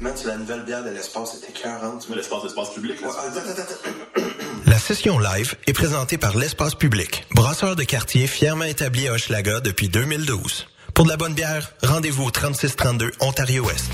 Man, c'est la nouvelle bière de l'espace, c'était écœurante. Mais l'espace, l'espace public, là. Ouais, attends, attends, attends. La session live est présentée par l'Espace Public, brasseur de quartier fièrement établi à Hochelaga depuis 2012. Pour de la bonne bière, rendez-vous au 3632 Ontario-Ouest.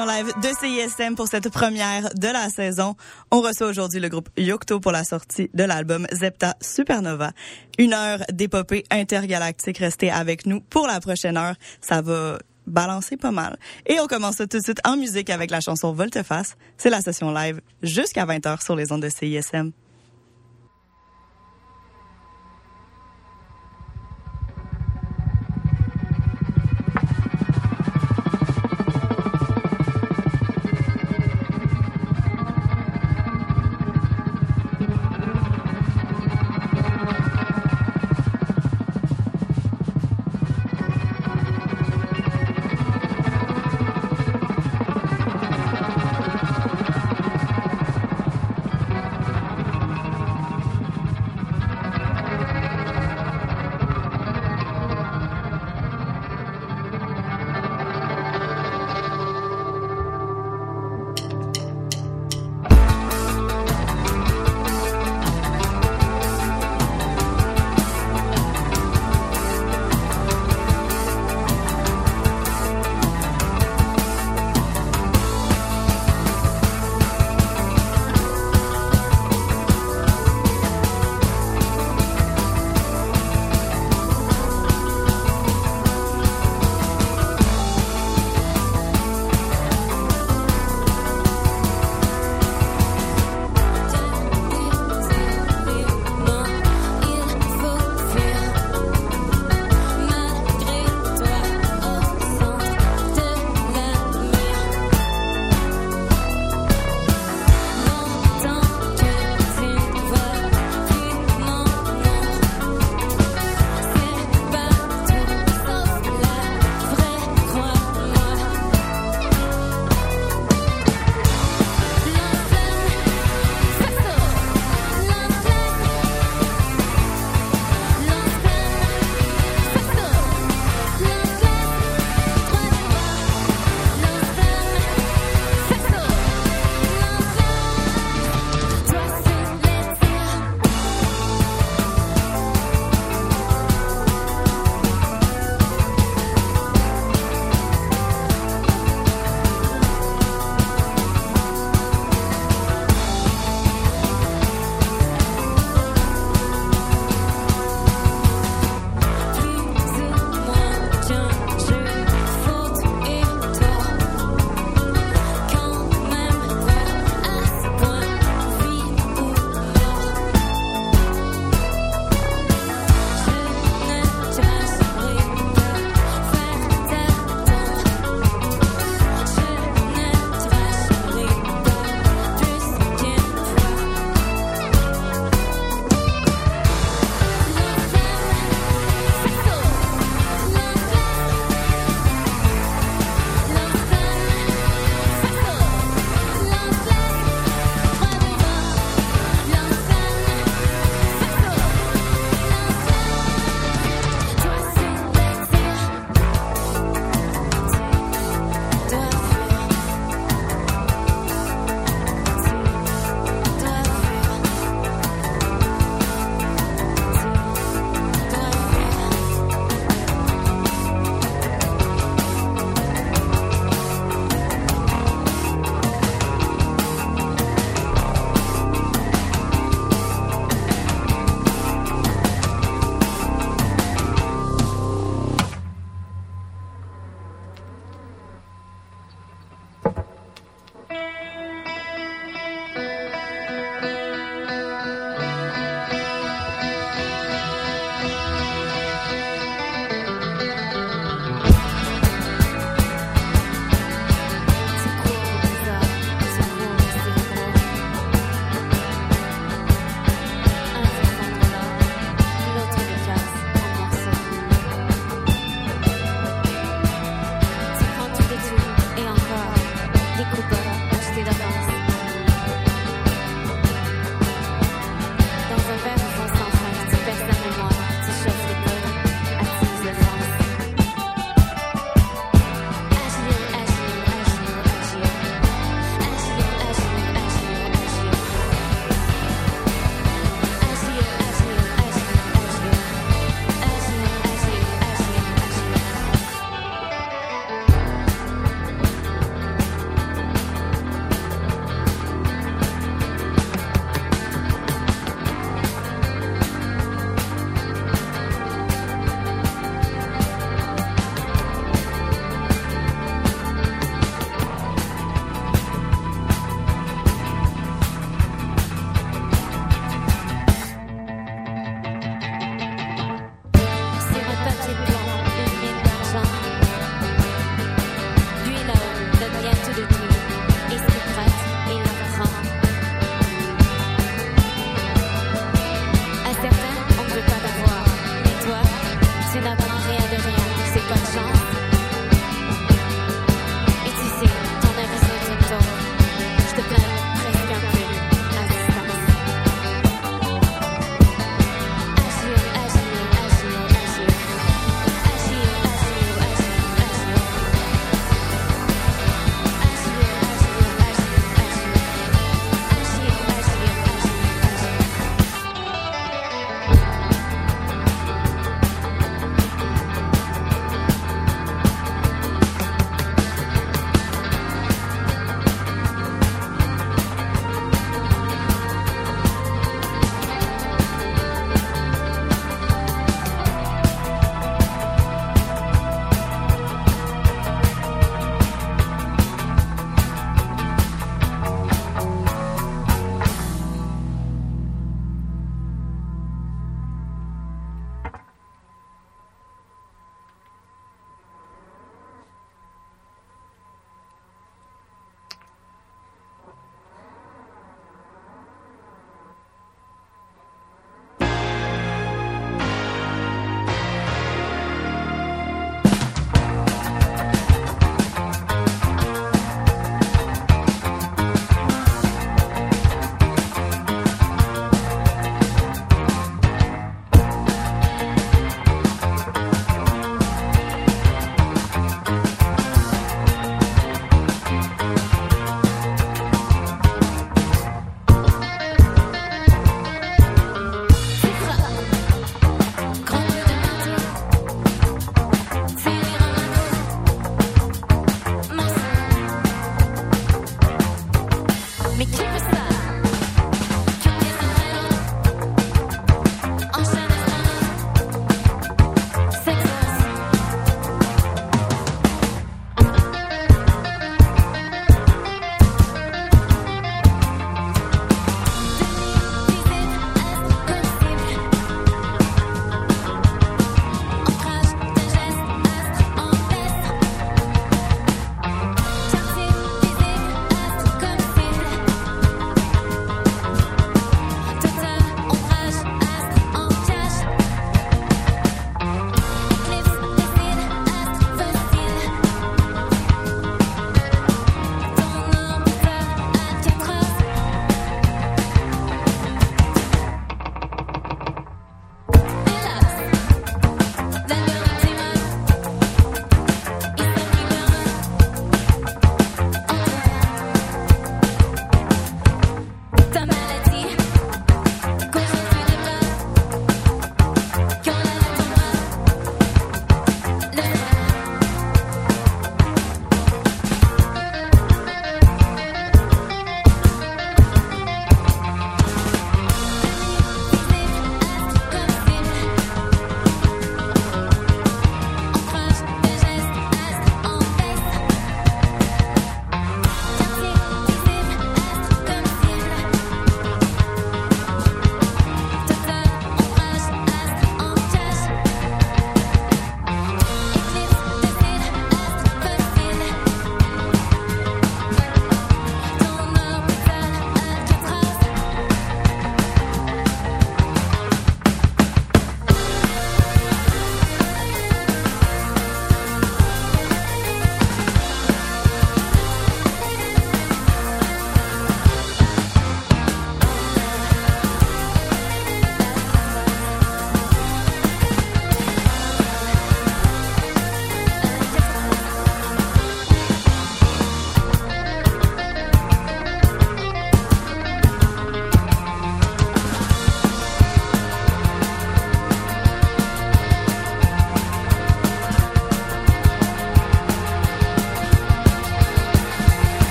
Live de CISM pour cette première de la saison. On reçoit aujourd'hui le groupe Yocto pour la sortie de l'album Zepta Supernova. Une heure d'épopée intergalactique. Restez avec nous pour la prochaine heure. Ça va balancer pas mal. Et on commence tout de suite en musique avec la chanson Volteface. C'est la session live jusqu'à 20h sur les ondes de CISM.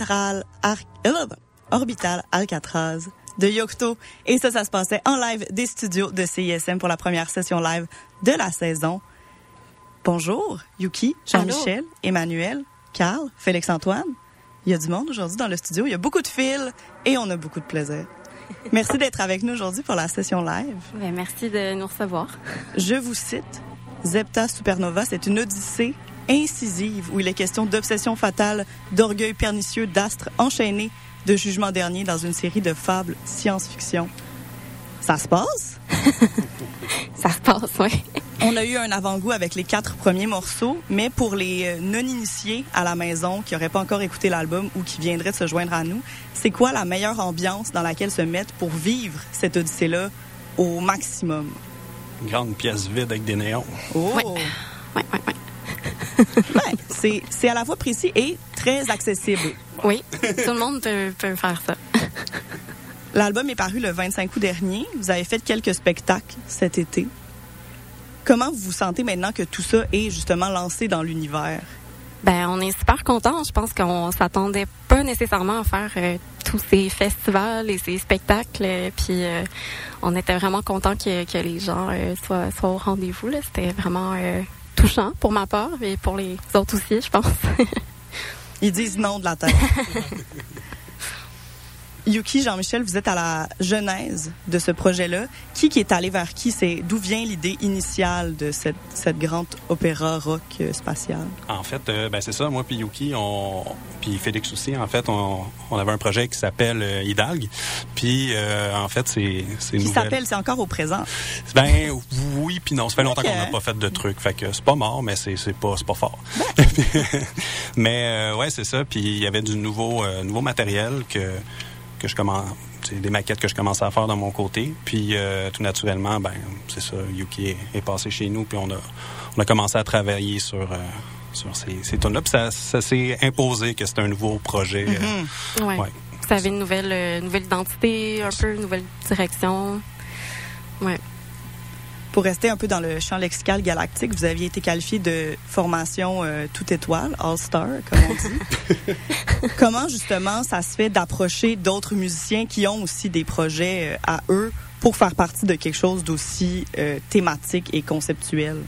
Orbital, Ar- euh, Orbital Alcatraz de Yocto. Et ça, ça se passait en live des studios de CISM pour la première session live de la saison. Bonjour, Yuki, Jean-Michel, Emmanuel, Carl, Félix-Antoine. Il y a du monde aujourd'hui dans le studio. Il y a beaucoup de fils et on a beaucoup de plaisir. Merci d'être avec nous aujourd'hui pour la session live. Ben, merci de nous recevoir. Je vous cite, Zepta Supernova, c'est une odyssée incisive où il est question d'obsession fatale, d'orgueil pernicieux, d'astres enchaînés, de jugement dernier dans une série de fables science-fiction. Ça se passe? Ça se passe, oui. On a eu un avant-goût avec les quatre premiers morceaux, mais pour les euh, non-initiés à la maison qui n'auraient pas encore écouté l'album ou qui viendraient de se joindre à nous, c'est quoi la meilleure ambiance dans laquelle se mettre pour vivre cette odyssée-là au maximum? Une grande pièce vide avec des néons. Oh! Ouais. Ouais, ouais, ouais. C'est, à la fois précis et très accessible. Oui, tout le monde peut, peut faire ça. L'album est paru le 25 août dernier. Vous avez fait quelques spectacles cet été. Comment vous vous sentez maintenant que tout ça est justement lancé dans l'univers? Ben, on est super contents. Je pense qu'on s'attendait pas nécessairement à faire euh, tous ces festivals et ces spectacles. euh, puis euh, on était vraiment contents que, que les gens euh, soient, soient au rendez-vous. C'était vraiment touchant pour ma part et pour les autres aussi, je pense. Ils disent non de la tête. Yuki, Jean-Michel, vous êtes à la genèse de ce projet-là. Qui qui est allé vers qui? C'est d'où vient l'idée initiale de cette, cette grande opéra rock euh, spatiale? En fait, euh, ben c'est ça, moi puis Yuki, on, puis Félix aussi, en fait, on, on avait un projet qui s'appelle euh, Hidalgue. Puis, euh, en fait, c'est c'est Qui s'appelle, c'est encore au présent. Ben oui, puis non, ça fait longtemps qu'on n'a pas fait de trucs, fait que c'est pas mort, mais c'est c'est pas c'est pas fort. Ben. mais euh, ouais, c'est ça. Puis il y avait du nouveau euh, nouveau matériel que que je commence, c'est des maquettes que je commençais à faire de mon côté. Puis euh, tout naturellement, ben c'est ça, Yuki est, est passé chez nous, puis on a on a commencé à travailler sur euh, sur ces, ces tunes-là. Puis ça, ça s'est imposé que c'était un nouveau projet. euh, Ouais. Ouais. Ça avait une nouvelle, nouvelle identité, un peu, une nouvelle direction. Ouais. Pour rester un peu dans le champ lexical galactique, vous aviez été qualifié de formation euh, toute étoile, All-Star, comme on dit. Comment justement ça se fait d'approcher d'autres musiciens qui ont aussi des projets euh, à eux pour faire partie de quelque chose d'aussi euh, thématique et conceptuel?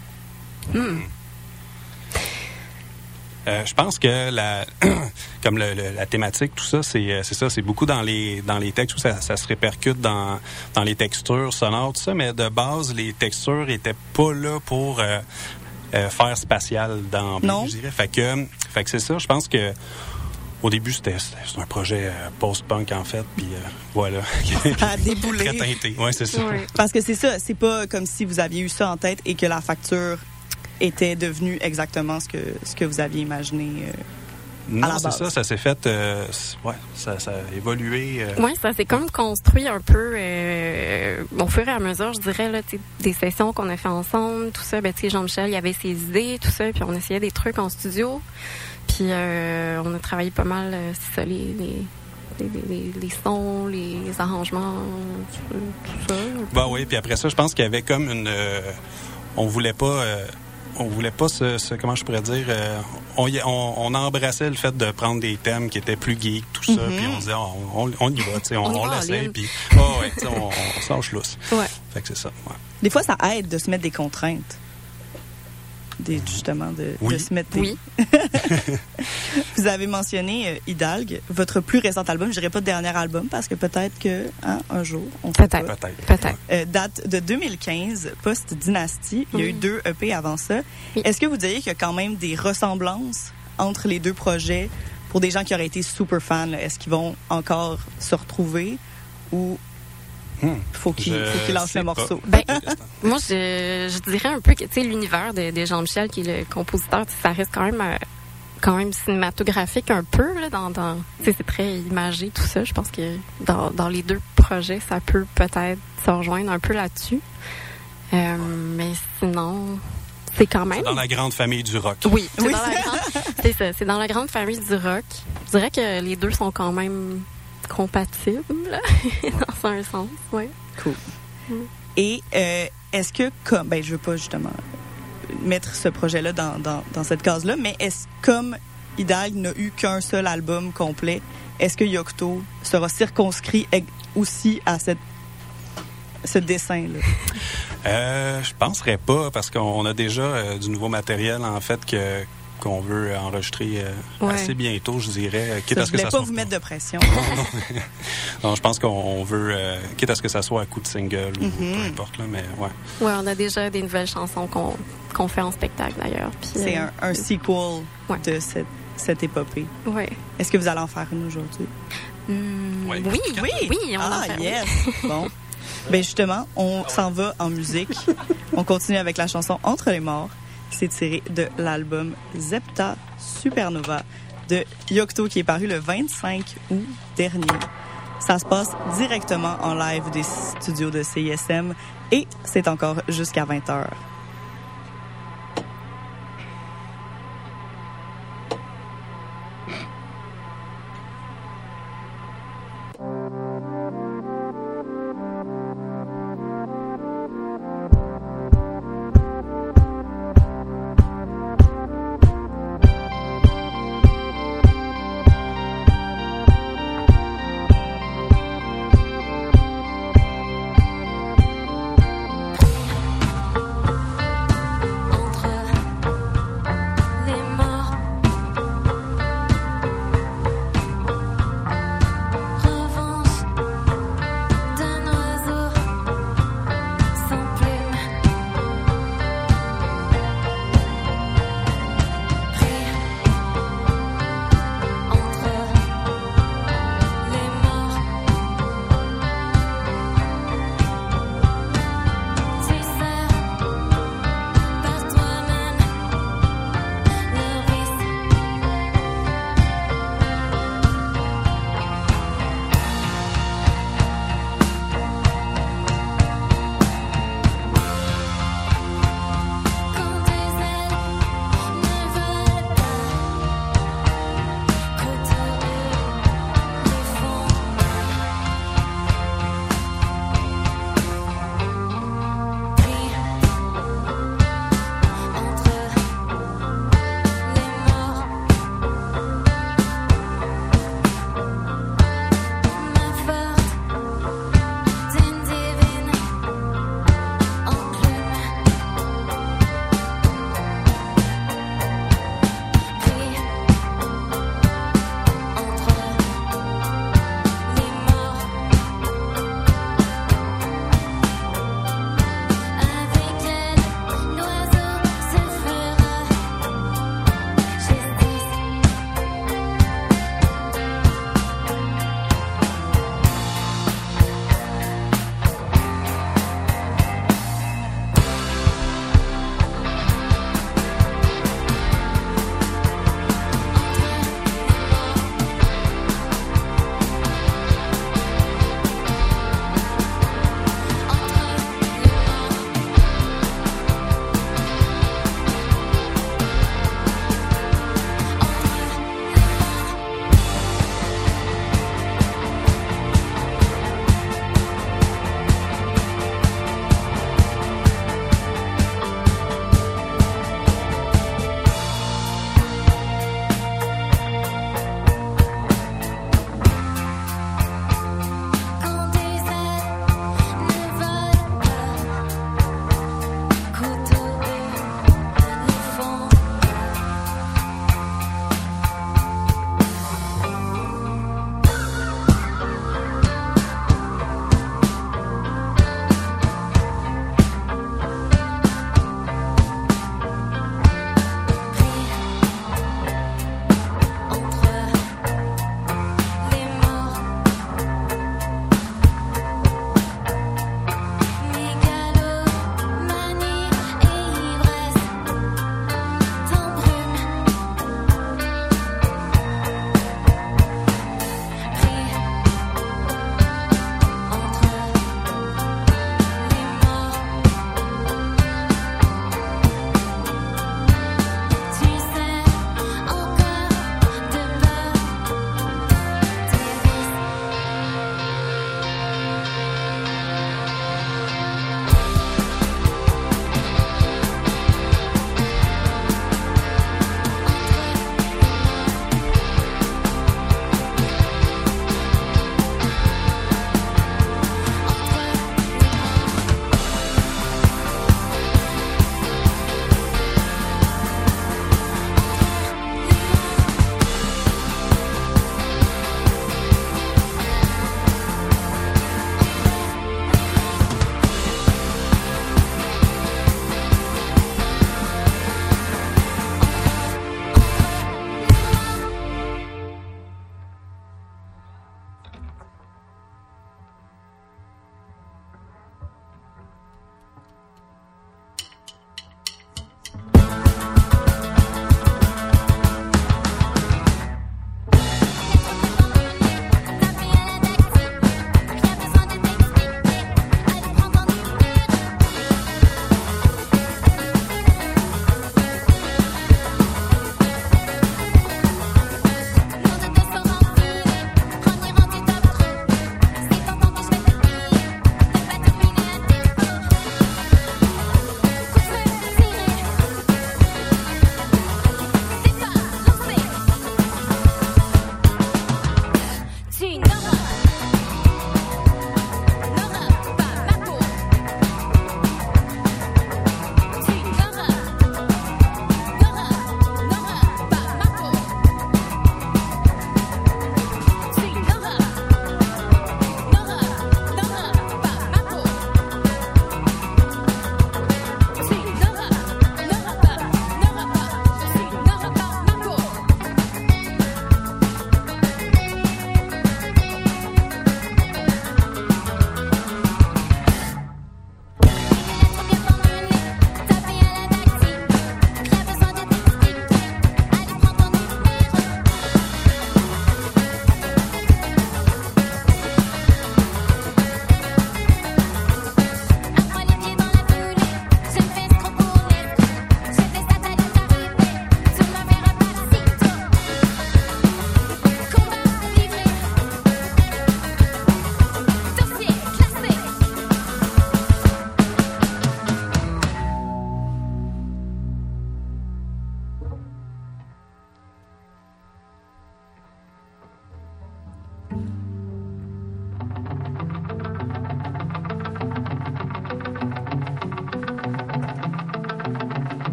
Euh, je pense que la, comme le- le- la thématique, tout ça, c'est euh, c'est ça, c'est beaucoup dans les dans les textes où ça, ça se répercute dans dans les textures sonores, tout ça. Mais de base, les textures étaient pas là pour euh, euh, faire spatial dans Non. je dirais. Fait que fait que c'est ça. Je pense que au début, c'était un projet post-punk en fait, puis euh, voilà. À débouler. Très teinté. Ouais, c'est ça. Parce que c'est ça, c'est pas comme si vous aviez eu ça en tête et que la facture était devenue exactement ce que ce que vous aviez imaginé. euh. Non, la c'est ça. Ça s'est fait. euh, ouais, ça, ça a évolué. euh, Oui, ça s'est comme construit un peu euh, au fur et à mesure, je dirais, là, des sessions qu'on a fait ensemble, tout ça. Ben, tu sais, Jean-Michel, il avait ses idées, tout ça, puis on essayait des trucs en studio. Puis euh, on a travaillé pas mal, euh, c'est ça, les, les, les, les- les sons, les arrangements, tout ça. Bah oui, puis après ça, je pense qu'il y avait comme une. euh, on voulait pas. On voulait pas se, se- comment je pourrais dire euh, on, y- on, on embrassait le fait de prendre des thèmes qui étaient plus geeks tout ça puis on disait oh, on, on y va tu sais on, l'essaie puis oh, ouais, tu sais, on, on se lâche lousse Ouais. fait que c'est ça ouais. Des fois, ça aide de se mettre des contraintes. Des, justement, de, Oui. de se mettre des- Oui. Vous avez mentionné euh, Hidalgue, votre plus récent album. Je dirais pas dernier album parce que peut-être que hein, un jour, on Peut-être. peut-être Peut-être. Euh, date de 2015, post-dynastie. Il y a eu deux EP avant ça. Oui. Est-ce que vous diriez qu'il y a quand même des ressemblances entre les deux projets pour des gens qui auraient été super fans? Est-ce qu'ils vont encore se retrouver ou. Faut lancent sais le pas. morceau? Ben, moi, je, je dirais un peu que, tu sais, l'univers de, de Jean-Michel, qui est le compositeur, ça reste quand même, euh, quand même cinématographique un peu, là, dans, dans tu sais, c'est très imagé, tout ça. Je pense que dans, dans les deux projets, ça peut peut-être se rejoindre un peu là-dessus. Euh, mais sinon, c'est quand même. C'est dans la grande famille du rock Oui, c'est Oui. dans la grande, c'est ça, c'est dans la grande famille du rock. Je dirais que les deux sont quand même compatibles, là, dans un sens, oui. Et euh, est-ce que, comme, ben, je veux pas justement mettre ce projet-là dans, dans, dans cette case-là, mais est-ce comme Hidalgue n'a eu qu'un seul album complet. Est-ce que Yocto sera circonscrit eg- aussi à cette, ce dessin-là? Euh, je penserais pas parce qu'on on a déjà euh, du nouveau matériel en fait que qu'on veut enregistrer euh, Ouais. assez bientôt, je dirais. euh, Quitte Ça, à je ce que voulais ça pas soit vous mettre de pression. Non, je pense qu'on on veut euh, quitte à ce que ça soit à coup de single ou Mhm. peu importe là, mais ouais. Ouais, on a déjà des nouvelles chansons qu'on fait en spectacle d'ailleurs. C'est euh, un, un sequel Ouais. de cette, cette épopée. Ouais. Est-ce que vous allez en faire une aujourd'hui? Hmm, oui, oui, oui, on en ah, fait, oui. yes! bon. Ben justement, on s'en va en musique. On continue avec la chanson Entre les morts. C'est tiré de l'album Zepta Supernova de Yocto qui est paru le 25 août dernier. Ça se passe directement en live des studios de CISM et c'est encore jusqu'à 20h. Entre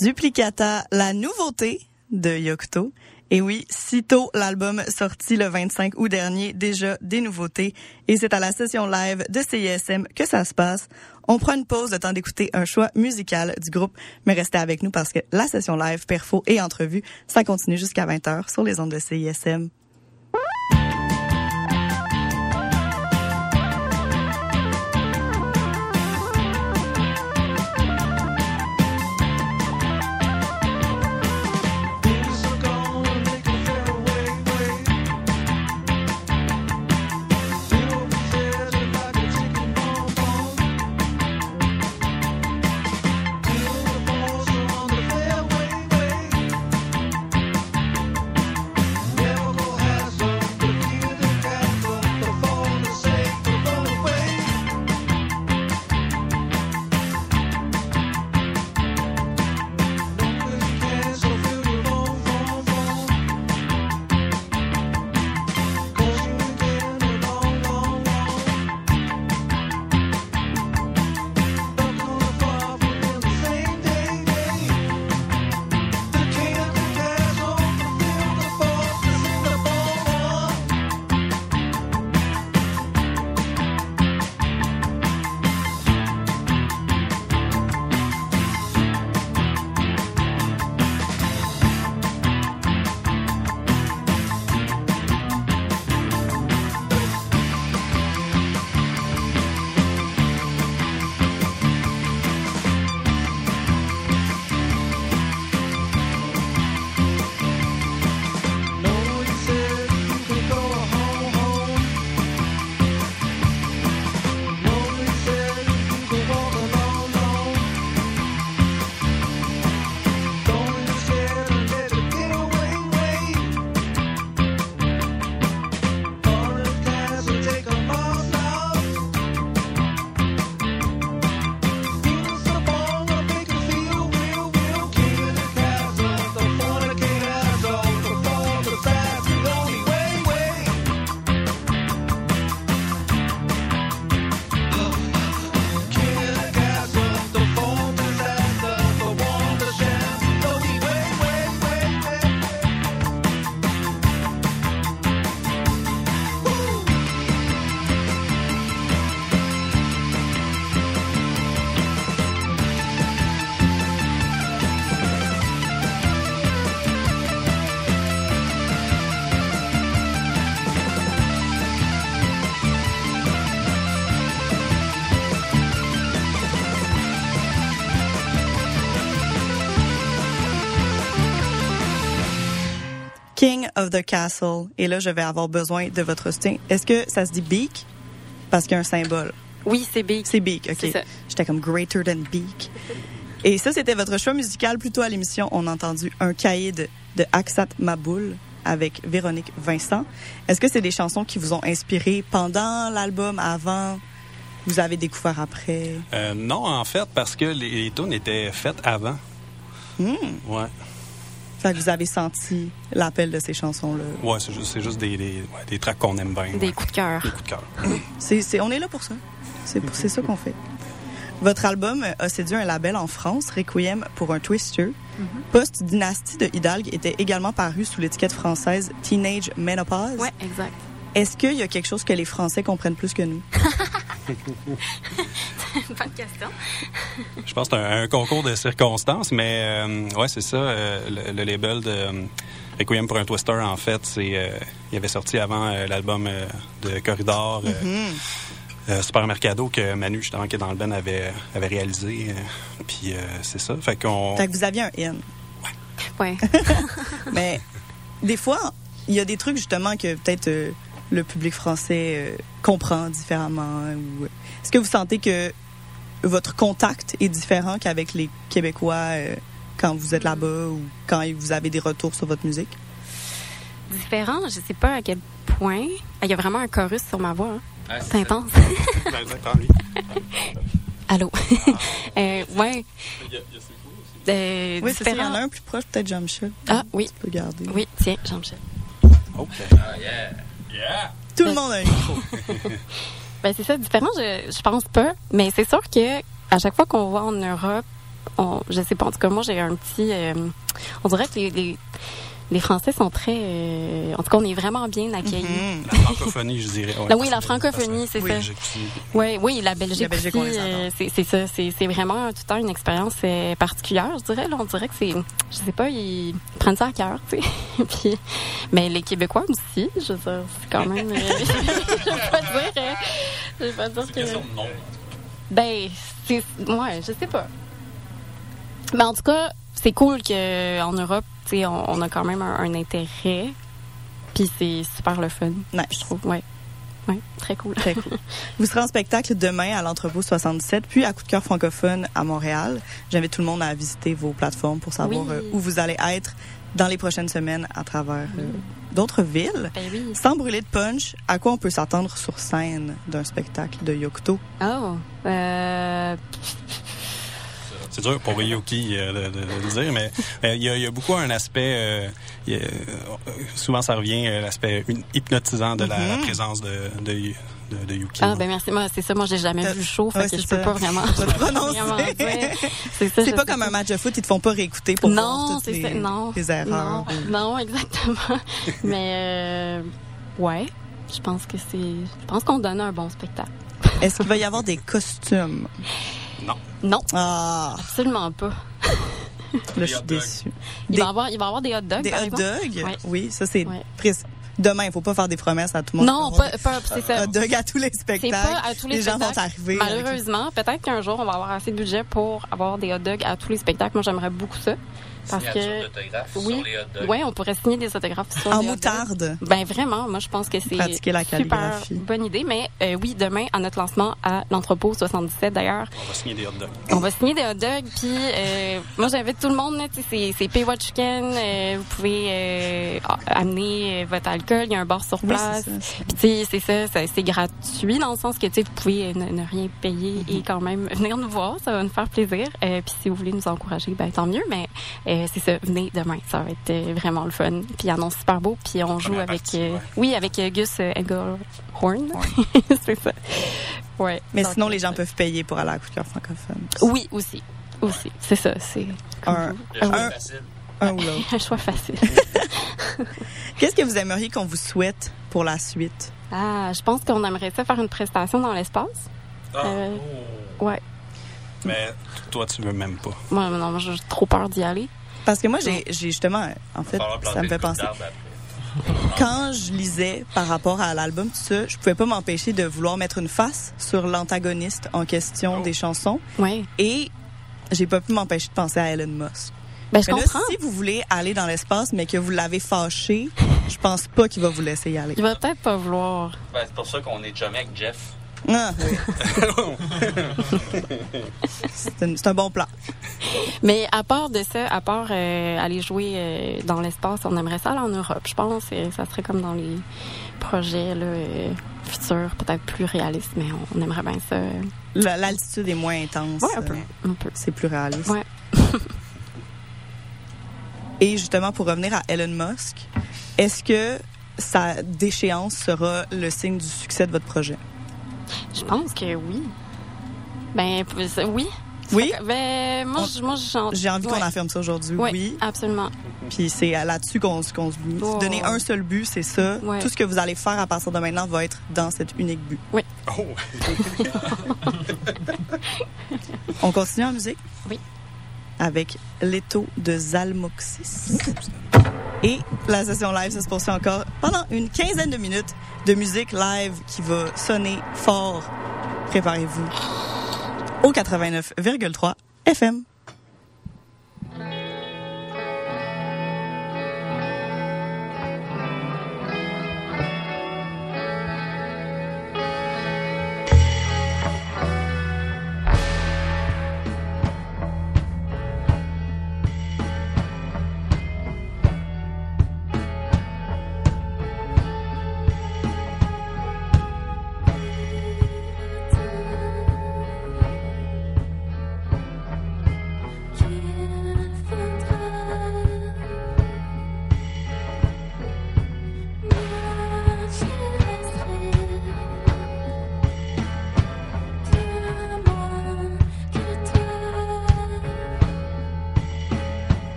Duplicata, la nouveauté de Yocto. Et oui, sitôt l'album sorti le 25 août dernier, déjà des nouveautés. Et c'est à la session live de CISM que ça se passe. On prend une pause, le temps d'écouter un choix musical du groupe, mais restez avec nous parce que la session live, perfo et entrevue, ça continue jusqu'à 20h sur les ondes de CISM. Of the Castle. Et là, je vais avoir besoin de votre soutien. Est-ce que ça se dit beak? Parce qu'il y a un symbole. Oui, c'est big. C'est beak, OK. J'étais comme greater than beak. Et ça, c'était votre choix musical. Plus tôt à l'émission, on a entendu un caïd de Aksat Maboul avec Véronique Vincent. Est-ce que c'est des chansons qui vous ont inspiré pendant l'album, avant? Vous avez découvert après? Euh, non, en fait, parce que les, les tunes étaient faites avant. Hmm. Ouais. Fait que vous avez senti l'appel de ces chansons-là? Ouais, c'est juste, des, des, ouais, des tracks qu'on aime bien. Des ouais. coups de cœur. Des coups de cœur. C'est, c'est, on est là pour ça. C'est, pour- c'est ça qu'on fait. Votre album a séduit un label en France, Requiem pour un Twister. Post-dynastie de Hidalgue était également paru sous l'étiquette française Teenage Menopause. Ouais, exact. Est-ce qu'il y a quelque chose que les Français comprennent plus que nous? Bonne question. Je pense que c'est un, un concours de circonstances, mais euh, ouais, c'est ça. euh, le, le label de euh, Requiem pour un Twister, en fait, c'est euh, il avait sorti avant euh, l'album euh, de Corridor, euh, euh, Super Mercado que Manu, justement, qui est dans le band, avait, avait réalisé. Puis euh, c'est ça. Fait qu'on. Fait que vous aviez un in. Ouais. Mais des fois, il y a des trucs justement que peut-être euh, le public français euh, comprend différemment. Ou... Est-ce que vous sentez que votre contact est différent qu'avec les Québécois euh, quand vous êtes là-bas ou quand vous avez des retours sur votre musique? Différent, je sais pas à quel point. Ah, Il y a vraiment un chorus sur ma voix. hein. C'est intense. Allô? euh, ouais. Euh, Oui, c'est. Il y en a un plus proche, peut-être Jean-Michel. Ah, oui. Tu peux garder. Oui, tiens, Jean-Michel. OK. Tout le monde a un micro. Ben c'est ça, différent, je, je pense pas. Mais c'est sûr que à chaque fois qu'on va en Europe, on, je sais pas, en tout cas, moi, j'ai un petit... euh, on dirait que les, les, les Français sont très... euh, en tout cas, on est vraiment bien accueillis. Mhm. La francophonie, je dirais. ouais. Oui, la francophonie, c'est Oui, ça. Oui, oui, la Belgique, La Belgique, aussi, euh, c'est ça. C'est c'est vraiment tout le temps une expérience euh, particulière, je dirais. Là, on dirait que c'est, je sais pas, ils prennent ça à cœur, tu sais. Puis, mais les Québécois aussi, je veux dire, c'est quand même. euh, je vais pas dire, euh, je vais pas dire que. Ben, c'est, ouais, je sais pas. Mais en tout cas, c'est cool que en Europe, on, on a quand même un, un intérêt. Puis c'est super le fun, Nice. je trouve. Ouais, ouais, très cool. Très cool. Vous serez en spectacle demain à l'entrepôt 77, puis à Coup de cœur francophone à Montréal. J'invite tout le monde à visiter vos plateformes pour savoir Oui. euh, où vous allez être dans les prochaines semaines à travers euh, d'autres villes. Ben oui. Sans brûler de punch, à quoi on peut s'attendre sur scène d'un spectacle de Yocto? Oh, euh, C'est dur pour Yuki euh, de, de- de le dire, mais euh, il y, a, il y a beaucoup un aspect. euh, il y a- souvent, ça revient euh, l'aspect hypnotisant de la, la Mhm. présence de, de, de- de Yuki. ah, ben merci. Moi, c'est ça. Moi, j'ai jamais vu le show, fait ouais, que je peux ça. pas vraiment. C'est ça, C'est pas comme un match de foot, ils te font pas réécouter pour voir Non, toutes c'est les, ça. Non. les erreurs. Non, non, exactement. Mais, euh, ouais. Je pense que c'est. Je pense qu'on donne un bon spectacle. Est-ce qu'il va y avoir des costumes? Non, Ah, absolument pas. là, je suis déçue. Il Des- va y avoir, il va avoir des hot dogs. Des hot dogs? Ouais. Oui, ça c'est Ouais. précis. Demain, il faut pas faire des promesses à tout le monde. Non, pas, pas c'est des ça. hot dogs à tous les C'est spectacles. pas à tous les, les gens vont arriver. avec- Malheureusement, peut-être qu'un jour, on va avoir assez de budget pour avoir des hot dogs à tous les spectacles. Moi, j'aimerais beaucoup ça. Parce que. Oui. Ouais, on pourrait signer des autographes sur En des hot dogs. moutarde. Ben vraiment, moi je pense que c'est Pratiquer la super bonne idée. Mais euh, oui, demain à notre lancement à l'entrepôt 77 d'ailleurs, On va signer des hot dogs. on va signer des hot dogs. Puis euh, moi j'invite tout le monde. là, tu sais, C'est c'est pay what you can. euh, vous pouvez euh, amener euh, votre alcool. Il y a un bar sur Oui, place. ça. Puis tu sais, c'est ça, ça- c'est gratuit dans le sens que tu sais, vous pouvez euh, ne, ne rien payer Mm-hmm. et quand même venir nous voir, ça va nous faire plaisir. Euh, puis si vous voulez nous encourager, ben tant mieux. Mais euh, c'est ça, venez demain, ça va être euh, vraiment le fun. Puis il annonce super beau. Puis on joue avec, partie, euh, ouais. oui, avec euh, Gus euh, Engelhorn. c'est ça. Ouais. Mais Donc, sinon, les gens peuvent payer pour aller à cœur francophone. Oui, aussi, aussi. C'est ça, c'est comme Un, vous. un, un ou l'autre. un choix facile. Qu'est-ce que vous aimeriez qu'on vous souhaite pour la suite? ah, je pense qu'on aimerait ça faire une prestation dans l'espace. Euh, ouais. Mais toi, tu veux même pas. Moi, non, moi, j'ai trop peur d'y aller. Parce que moi, j'ai j'ai justement, en fait, ça me fait penser. Quand je lisais par rapport à l'album, tout ça, je pouvais pas m'empêcher de vouloir mettre une face sur l'antagoniste en question des chansons. Ouais. Et j'ai pas pu m'empêcher de penser à Elon Musk. Ben, je Mais là, comprends. si vous voulez aller dans l'espace, mais que vous l'avez fâché, je pense pas qu'il va vous laisser y aller. Il va peut-être pas vouloir. Ben, c'est pour ça qu'on est chumé avec Jeff. Ah, oui. c'est un, bon plan. Mais à part de ça, à part euh, aller jouer euh, dans l'espace, on aimerait ça aller en Europe. Je pense que ça serait comme dans les projets là, euh, futurs, peut-être plus réalistes, mais on, on aimerait bien ça. euh, La- L'altitude est moins intense. Ouais, un peu. euh, Un peu. C'est plus réaliste. Ouais. Et justement, pour revenir à Elon Musk, est-ce que sa déchéance sera le signe du succès de votre projet? Je pense que oui. Ben, oui. Oui? Ben, moi, On- je- moi j'en- J'ai envie qu'on affirme ça aujourd'hui. Ouais, Oui. absolument. Puis c'est là-dessus qu'on se qu'on se bute. Oh. Donner un seul but, c'est ça. Ouais. Tout ce que vous allez faire à partir de maintenant va être dans cet unique but. Oh! On continue en musique? Oui. Avec l'étau de Zalmoxis. Et la session live, ça se poursuit encore pendant une quinzaine de minutes de musique live qui va sonner fort. Préparez-vous au 89,3 FM.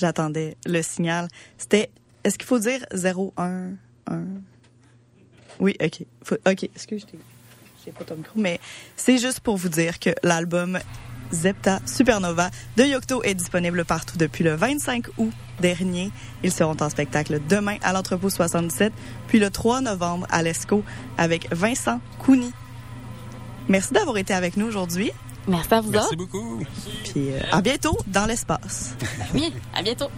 J'attendais le signal. C'était, est-ce qu'il faut dire 0, 1, 1? Oui, OK. Faut- OK, excuse, je j'ai pas ton micro, mais c'est juste pour vous dire que l'album Zepta Supernova de Yocto est disponible partout depuis le 25 août dernier. Ils seront en spectacle demain à l'entrepôt 77, puis le 3 novembre à l'ESCO avec Vincent Couni. Merci d'avoir été avec nous aujourd'hui, Merci à vous Merci autres. beaucoup. puis euh, à bientôt dans l'espace. Oui, à bientôt.